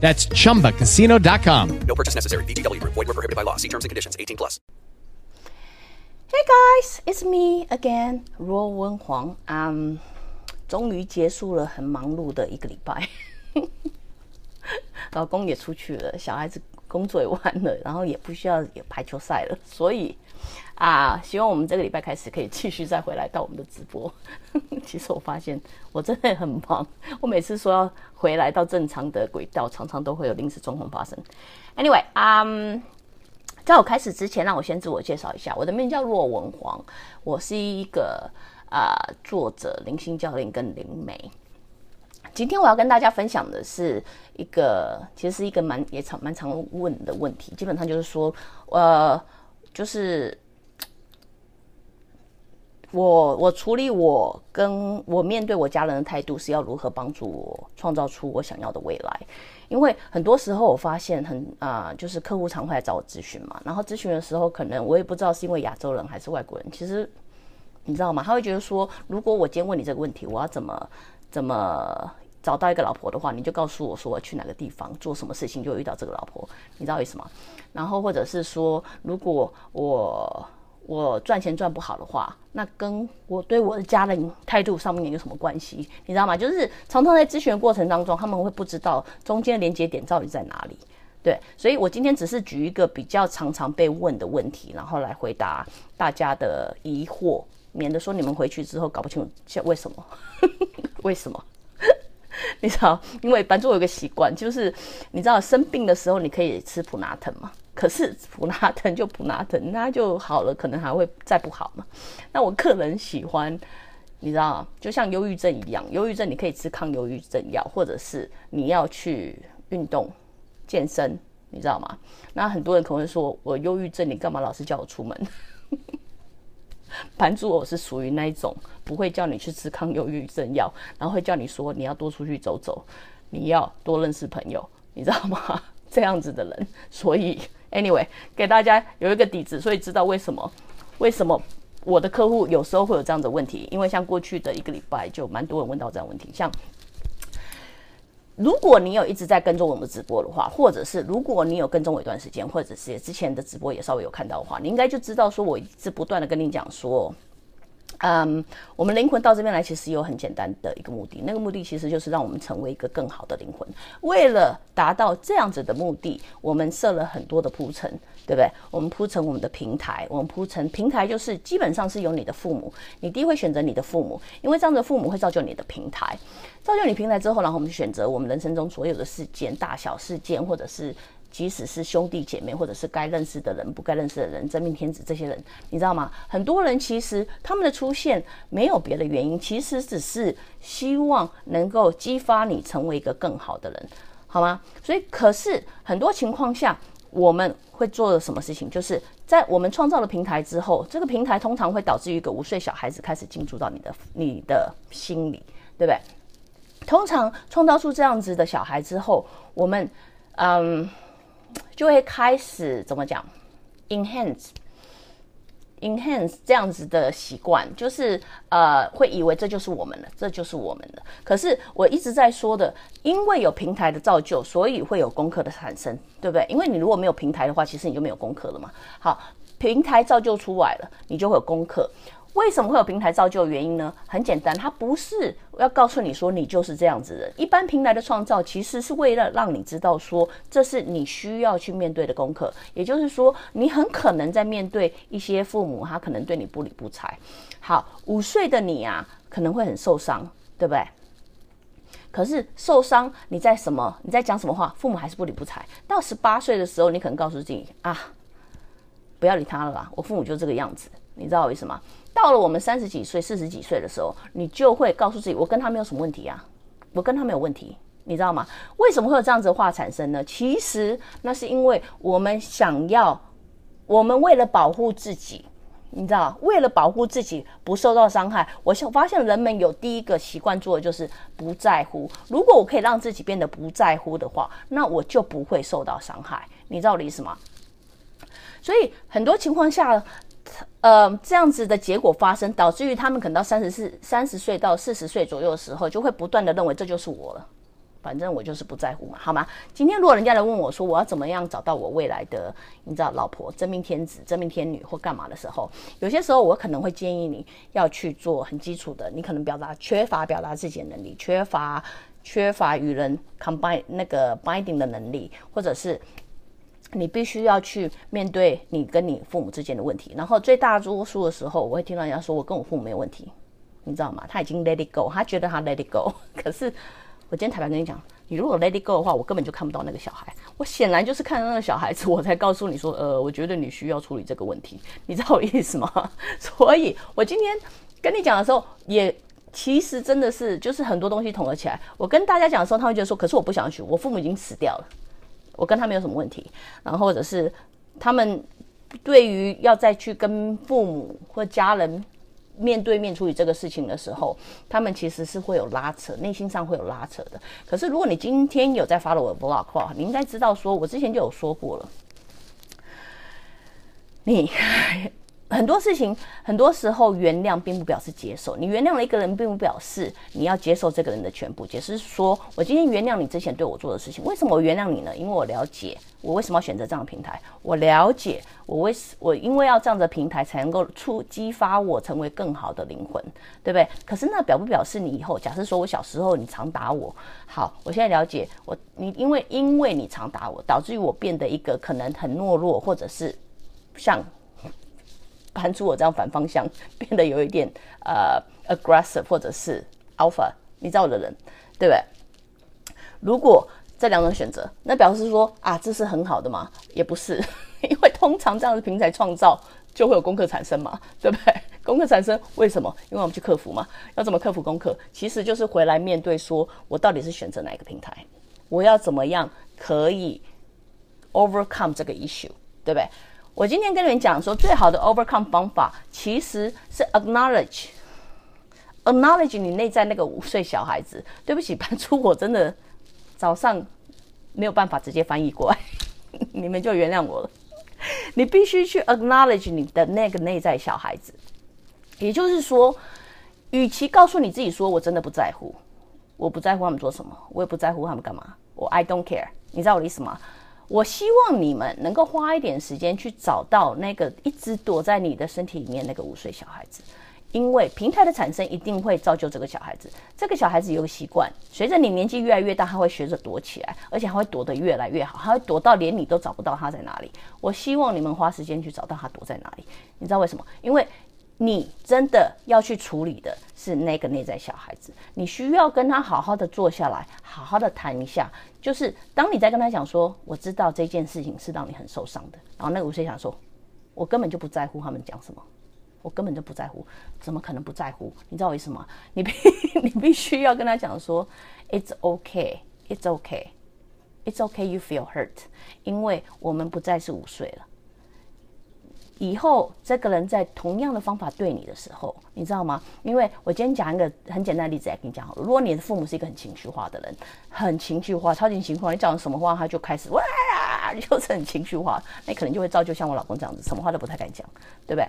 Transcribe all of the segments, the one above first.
That's chumbacasino.com. No purchase necessary. VGW Group. Void were prohibited by law. See terms and conditions. 18 plus. Hey guys, it's me again，罗文黄。嗯，终于结束了很忙碌的一个礼拜，老公也出去了，小孩子工作也完了，然后也不需要有排球赛了，所以 啊，希望我们这个礼拜开始可以继续再回来到我们的直播。其实我发现我真的很忙，我每次说要回来到正常的轨道，常常都会有临时状况发生。Anyway，嗯。在我开始之前，让我先自我介绍一下，我的名叫骆文煌，我是一个啊作者、灵性教练跟灵媒。今天我要跟大家分享的是一个，其实是一个蛮也常蛮常问的问题，基本上就是说，呃，就是我我处理我跟我面对我家人的态度是要如何帮助我创造出我想要的未来。因为很多时候我发现很啊，就是客户常会来找我咨询嘛，然后咨询的时候，可能我也不知道是因为亚洲人还是外国人，其实你知道吗？他会觉得说，如果我今天问你这个问题，我要怎么怎么找到一个老婆的话，你就告诉我说去哪个地方做什么事情就遇到这个老婆，你知道意思吗？然后或者是说，如果我我赚钱赚不好的话，那跟我对我的家人态度上面有什么关系？你知道吗？就是常常在咨询的过程当中，他们会不知道中间连接点到底在哪里。对，所以我今天只是举一个比较常常被问的问题，然后来回答大家的疑惑，免得说你们回去之后搞不清楚为什么？为什么？你知道，因为班主有个习惯，就是你知道生病的时候你可以吃普拿疼嘛？可是普拿疼就普拿疼，那就好了，可能还会再不好嘛。那我个人喜欢，你知道，就像忧郁症一样，忧郁症你可以吃抗忧郁症药，或者是你要去运动、健身，你知道吗？那很多人可能会说，我忧郁症，你干嘛老是叫我出门？盘主我是属于那一种，不会叫你去吃抗忧郁症药，然后会叫你说你要多出去走走，你要多认识朋友，你知道吗？这样子的人，所以。Anyway，给大家有一个底子，所以知道为什么为什么我的客户有时候会有这样的问题，因为像过去的一个礼拜就蛮多人问到这样问题。像如果你有一直在跟踪我们直播的话，或者是如果你有跟踪我一段时间，或者是之前的直播也稍微有看到的话，你应该就知道说我一直不断的跟你讲说。嗯，我们灵魂到这边来，其实有很简单的一个目的，那个目的其实就是让我们成为一个更好的灵魂。为了达到这样子的目的，我们设了很多的铺陈，对不对？我们铺成我们的平台，我们铺成平台就是基本上是由你的父母，你第一会选择你的父母，因为这样的父母会造就你的平台，造就你平台之后，然后我们选择我们人生中所有的事件，大小事件，或者是。即使是兄弟姐妹，或者是该认识的人、不该认识的人、真命天子这些人，你知道吗？很多人其实他们的出现没有别的原因，其实只是希望能够激发你成为一个更好的人，好吗？所以，可是很多情况下，我们会做的什么事情，就是在我们创造了平台之后，这个平台通常会导致一个五岁小孩子开始进驻到你的你的心里，对不对？通常创造出这样子的小孩之后，我们嗯。就会开始怎么讲，enhance，enhance 这样子的习惯，就是呃，会以为这就是我们的，这就是我们的。可是我一直在说的，因为有平台的造就，所以会有功课的产生，对不对？因为你如果没有平台的话，其实你就没有功课了嘛。好，平台造就出来了，你就会有功课。为什么会有平台造就的原因呢？很简单，它不是要告诉你说你就是这样子的。一般平台的创造其实是为了让你知道说这是你需要去面对的功课。也就是说，你很可能在面对一些父母，他可能对你不理不睬。好，五岁的你啊，可能会很受伤，对不对？可是受伤，你在什么？你在讲什么话？父母还是不理不睬。到十八岁的时候，你可能告诉自己啊，不要理他了吧，我父母就这个样子。你知道我意思吗？到了我们三十几岁、四十几岁的时候，你就会告诉自己，我跟他没有什么问题啊，我跟他没有问题，你知道吗？为什么会有这样子的话产生呢？其实那是因为我们想要我们为了保护自己，你知道，为了保护自己不受到伤害，我想发现人们有第一个习惯做的就是不在乎。如果我可以让自己变得不在乎的话，那我就不会受到伤害。你知道我的意思吗？所以很多情况下，呃，这样子的结果发生，导致于他们可能到三十四、三十岁到四十岁左右的时候，就会不断的认为这就是我了。反正我就是不在乎嘛，好吗？今天如果人家来问我说我要怎么样找到我未来的，你知道老婆、真命天子、真命天女或干嘛的时候，有些时候我可能会建议你要去做很基础的，你可能表达缺乏表达自己的能力，缺乏缺乏与人 combine 那个 binding 的能力，或者是你必须要去面对你跟你父母之间的问题。然后最大多数的时候，我会听到人家说我跟我父母没有问题，你知道吗？他已经 let it go，他觉得他 let it go，可是。我今天坦白跟你讲，你如果 let it go 的话，我根本就看不到那个小孩。我显然就是看到那个小孩子，我才告诉你说，呃，我觉得你需要处理这个问题，你知道我意思吗？所以我今天跟你讲的时候，也其实真的是就是很多东西统合起来。我跟大家讲的时候，他会觉得说，可是我不想去，我父母已经死掉了，我跟他没有什么问题。然后或者是他们对于要再去跟父母或家人。面对面处理这个事情的时候，他们其实是会有拉扯，内心上会有拉扯的。可是如果你今天有在发了我的 vlog 话，你应该知道，说我之前就有说过了，你。很多事情，很多时候原谅并不表示接受。你原谅了一个人，并不表示你要接受这个人的全部。解释说，我今天原谅你之前对我做的事情，为什么我原谅你呢？因为我了解我为什么要选择这样的平台。我了解我为我因为要这样的平台才能够出激发我成为更好的灵魂，对不对？可是那表不表示你以后？假设说我小时候你常打我，好，我现在了解我你因为因为你常打我，导致于我变得一个可能很懦弱，或者是像。盘出我这样反方向，变得有一点呃 aggressive 或者是 alpha，你知道我的人，对不对？如果这两种选择，那表示说啊，这是很好的吗？也不是，因为通常这样的平台创造就会有功课产生嘛，对不对？功课产生为什么？因为我们去克服嘛。要怎么克服功课？其实就是回来面对，说我到底是选择哪一个平台？我要怎么样可以 overcome 这个 issue，对不对？我今天跟你们讲说，最好的 overcome 方法其实是 acknowledge，acknowledge 你内在那个五岁小孩子。对不起，搬出我真的早上没有办法直接翻译过来，你们就原谅我了。你必须去 acknowledge 你的那个内在小孩子，也就是说，与其告诉你自己说我真的不在乎，我不在乎他们做什么，我也不在乎他们干嘛，我 I don't care，你知道我的意思吗？我希望你们能够花一点时间去找到那个一直躲在你的身体里面那个五岁小孩子，因为平台的产生一定会造就这个小孩子。这个小孩子有个习惯，随着你年纪越来越大，他会学着躲起来，而且还会躲得越来越好，他会躲到连你都找不到他在哪里。我希望你们花时间去找到他躲在哪里。你知道为什么？因为。你真的要去处理的是那个内在小孩子，你需要跟他好好的坐下来，好好的谈一下。就是当你在跟他讲说，我知道这件事情是让你很受伤的，然后那个五岁想说，我根本就不在乎他们讲什么，我根本就不在乎，怎么可能不在乎？你知道为什么？你必你必须要跟他讲说，It's okay, It's okay, It's okay, you feel hurt，因为我们不再是五岁了。以后这个人在同样的方法对你的时候，你知道吗？因为我今天讲一个很简单的例子来跟你讲好了。如果你的父母是一个很情绪化的人，很情绪化、超级情绪化，你讲什么话他就开始哇，就是很情绪化，那可能就会造就像我老公这样子，什么话都不太敢讲，对不对？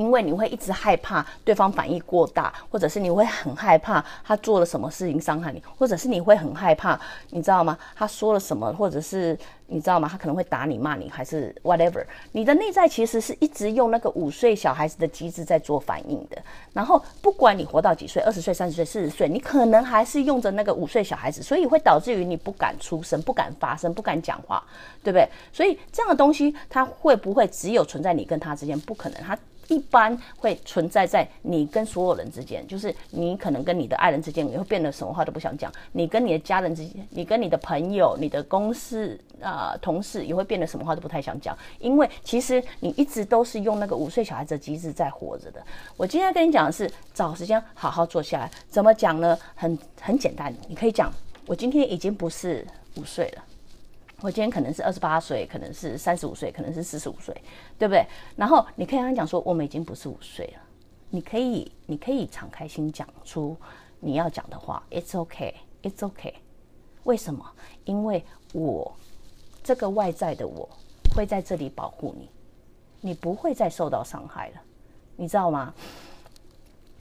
因为你会一直害怕对方反应过大，或者是你会很害怕他做了什么事情伤害你，或者是你会很害怕，你知道吗？他说了什么，或者是你知道吗？他可能会打你、骂你，还是 whatever。你的内在其实是一直用那个五岁小孩子的机制在做反应的。然后不管你活到几岁，二十岁、三十岁、四十岁，你可能还是用着那个五岁小孩子，所以会导致于你不敢出声、不敢发声、不敢讲话，对不对？所以这样的东西，它会不会只有存在你跟他之间？不可能，他。一般会存在在你跟所有人之间，就是你可能跟你的爱人之间，你会变得什么话都不想讲；你跟你的家人之间，你跟你的朋友、你的公司啊同事，也会变得什么话都不太想讲。因为其实你一直都是用那个五岁小孩子的机制在活着的。我今天跟你讲的是，找时间好好坐下来，怎么讲呢？很很简单，你可以讲，我今天已经不是五岁了，我今天可能是二十八岁，可能是三十五岁，可能是四十五岁，对不对？然后你可以跟他讲说，我们已经不是五岁了。你可以，你可以敞开心讲出你要讲的话。It's okay, it's okay。为什么？因为我这个外在的我会在这里保护你，你不会再受到伤害了，你知道吗？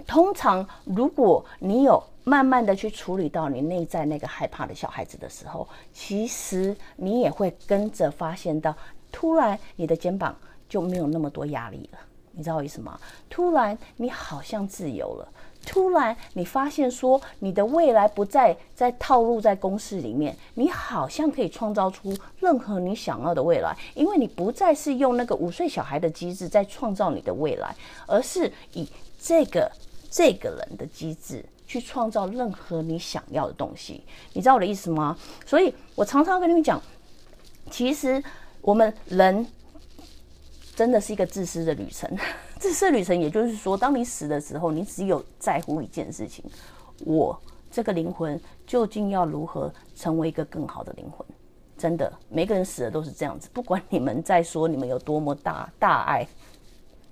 通常，如果你有慢慢的去处理到你内在那个害怕的小孩子的时候，其实你也会跟着发现到，突然你的肩膀就没有那么多压力了。你知道我意思吗？突然你好像自由了，突然你发现说你的未来不再在套路在公式里面，你好像可以创造出任何你想要的未来，因为你不再是用那个五岁小孩的机制在创造你的未来，而是以这个这个人的机制去创造任何你想要的东西。你知道我的意思吗？所以我常常跟你们讲，其实我们人。真的是一个自私的旅程，自私旅程，也就是说，当你死的时候，你只有在乎一件事情：我这个灵魂究竟要如何成为一个更好的灵魂？真的，每个人死的都是这样子。不管你们在说你们有多么大大爱、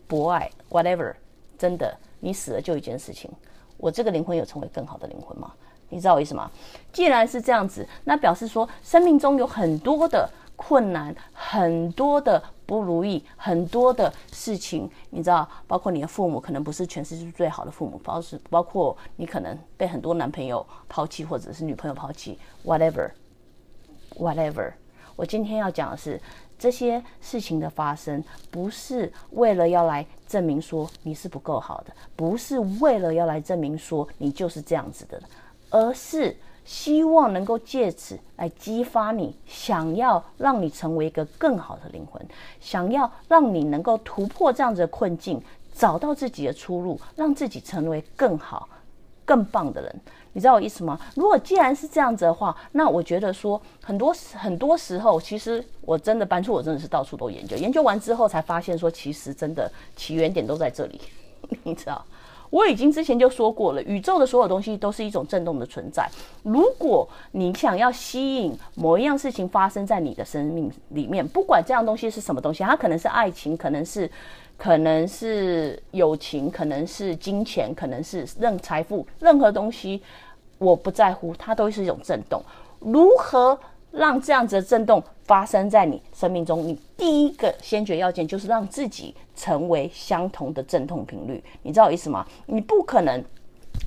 博爱，whatever，真的，你死了就一件事情：我这个灵魂有成为更好的灵魂吗？你知道我意思吗？既然是这样子，那表示说，生命中有很多的困难，很多的。不如意很多的事情，你知道，包括你的父母可能不是全世界最好的父母，包是包括你可能被很多男朋友抛弃或者是女朋友抛弃，whatever，whatever。我今天要讲的是这些事情的发生，不是为了要来证明说你是不够好的，不是为了要来证明说你就是这样子的，而是。希望能够借此来激发你，想要让你成为一个更好的灵魂，想要让你能够突破这样子的困境，找到自己的出路，让自己成为更好、更棒的人。你知道我意思吗？如果既然是这样子的话，那我觉得说很多很多时候，其实我真的搬出，我真的是到处都研究，研究完之后才发现说，其实真的起源点都在这里，你知道。我已经之前就说过了，宇宙的所有东西都是一种震动的存在。如果你想要吸引某一样事情发生在你的生命里面，不管这样东西是什么东西，它可能是爱情，可能是，可能是友情，可能是金钱，可能是任财富，任何东西，我不在乎，它都是一种震动。如何？让这样子的震动发生在你生命中，你第一个先决要件就是让自己成为相同的振动频率。你知道我意思吗？你不可能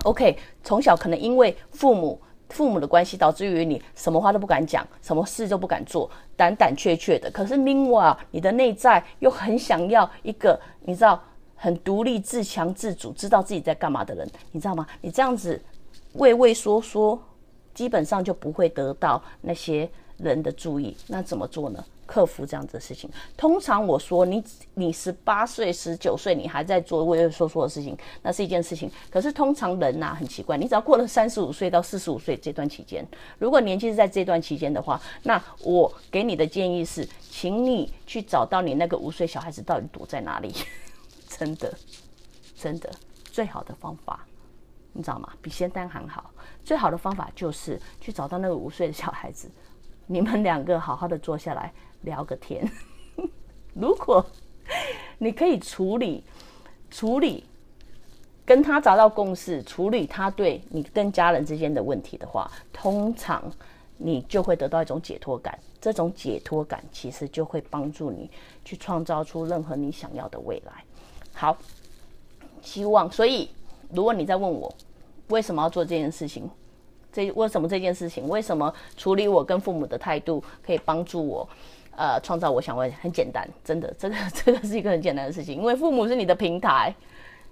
，OK，从小可能因为父母父母的关系，导致于你什么话都不敢讲，什么事都不敢做，胆胆怯怯的。可是 meanwhile，你的内在又很想要一个你知道很独立、自强、自主，知道自己在干嘛的人。你知道吗？你这样子畏畏缩缩。基本上就不会得到那些人的注意。那怎么做呢？克服这样子的事情。通常我说你你十八岁、十九岁，你还在做畏畏缩缩的事情，那是一件事情。可是通常人呐很奇怪，你只要过了三十五岁到四十五岁这段期间，如果年纪是在这段期间的话，那我给你的建议是，请你去找到你那个五岁小孩子到底躲在哪里。真的，真的，最好的方法。你知道吗？比仙丹还好。最好的方法就是去找到那个五岁的小孩子，你们两个好好的坐下来聊个天。如果你可以处理处理跟他找到共识，处理他对你跟家人之间的问题的话，通常你就会得到一种解脱感。这种解脱感其实就会帮助你去创造出任何你想要的未来。好，希望所以。如果你在问我为什么要做这件事情，这为什么这件事情，为什么处理我跟父母的态度可以帮助我，呃，创造我想问，很简单，真的，这个这个是一个很简单的事情，因为父母是你的平台，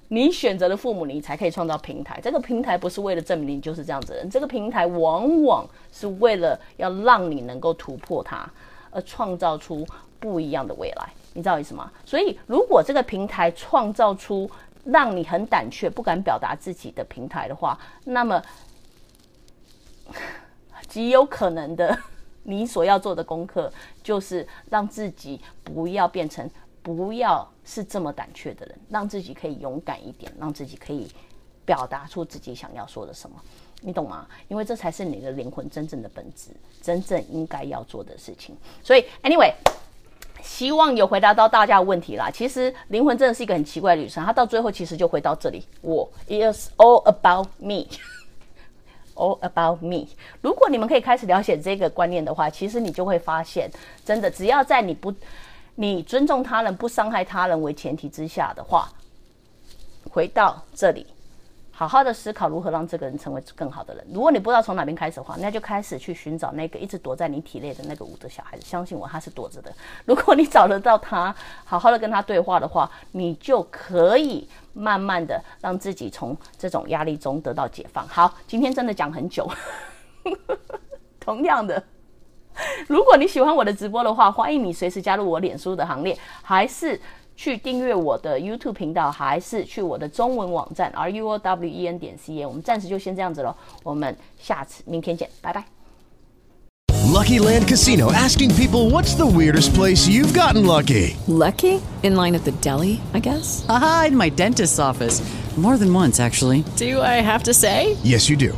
你选择了父母，你才可以创造平台。这个平台不是为了证明你就是这样子的人，这个平台往往是为了要让你能够突破它，而创造出不一样的未来。你知道意思吗？所以，如果这个平台创造出让你很胆怯、不敢表达自己的平台的话，那么 极有可能的，你所要做的功课就是让自己不要变成、不要是这么胆怯的人，让自己可以勇敢一点，让自己可以表达出自己想要说的什么。你懂吗？因为这才是你的灵魂真正的本质，真正应该要做的事情。所以，anyway。希望有回答到大家的问题啦。其实灵魂真的是一个很奇怪的旅程，它到最后其实就回到这里，我 is all about me，all about me。如果你们可以开始了解这个观念的话，其实你就会发现，真的只要在你不你尊重他人、不伤害他人为前提之下的话，回到这里。好好的思考如何让这个人成为更好的人。如果你不知道从哪边开始的话，那就开始去寻找那个一直躲在你体内的那个五的小孩子。相信我，他是躲着的。如果你找得到他，好好的跟他对话的话，你就可以慢慢的让自己从这种压力中得到解放。好，今天真的讲很久。同样的，如果你喜欢我的直播的话，欢迎你随时加入我脸书的行列，还是。去订阅我的 YouTube 频道，还是去我的中文网站 r u o w e n 点 c n。我们暂时就先这样子喽，我们下次明天见，拜拜。Lucky Land Casino asking people what's the weirdest place you've gotten lucky? Lucky? In line at the deli, I guess? Aha, in my dentist's office. More than once, actually. Do I have to say? Yes, you do.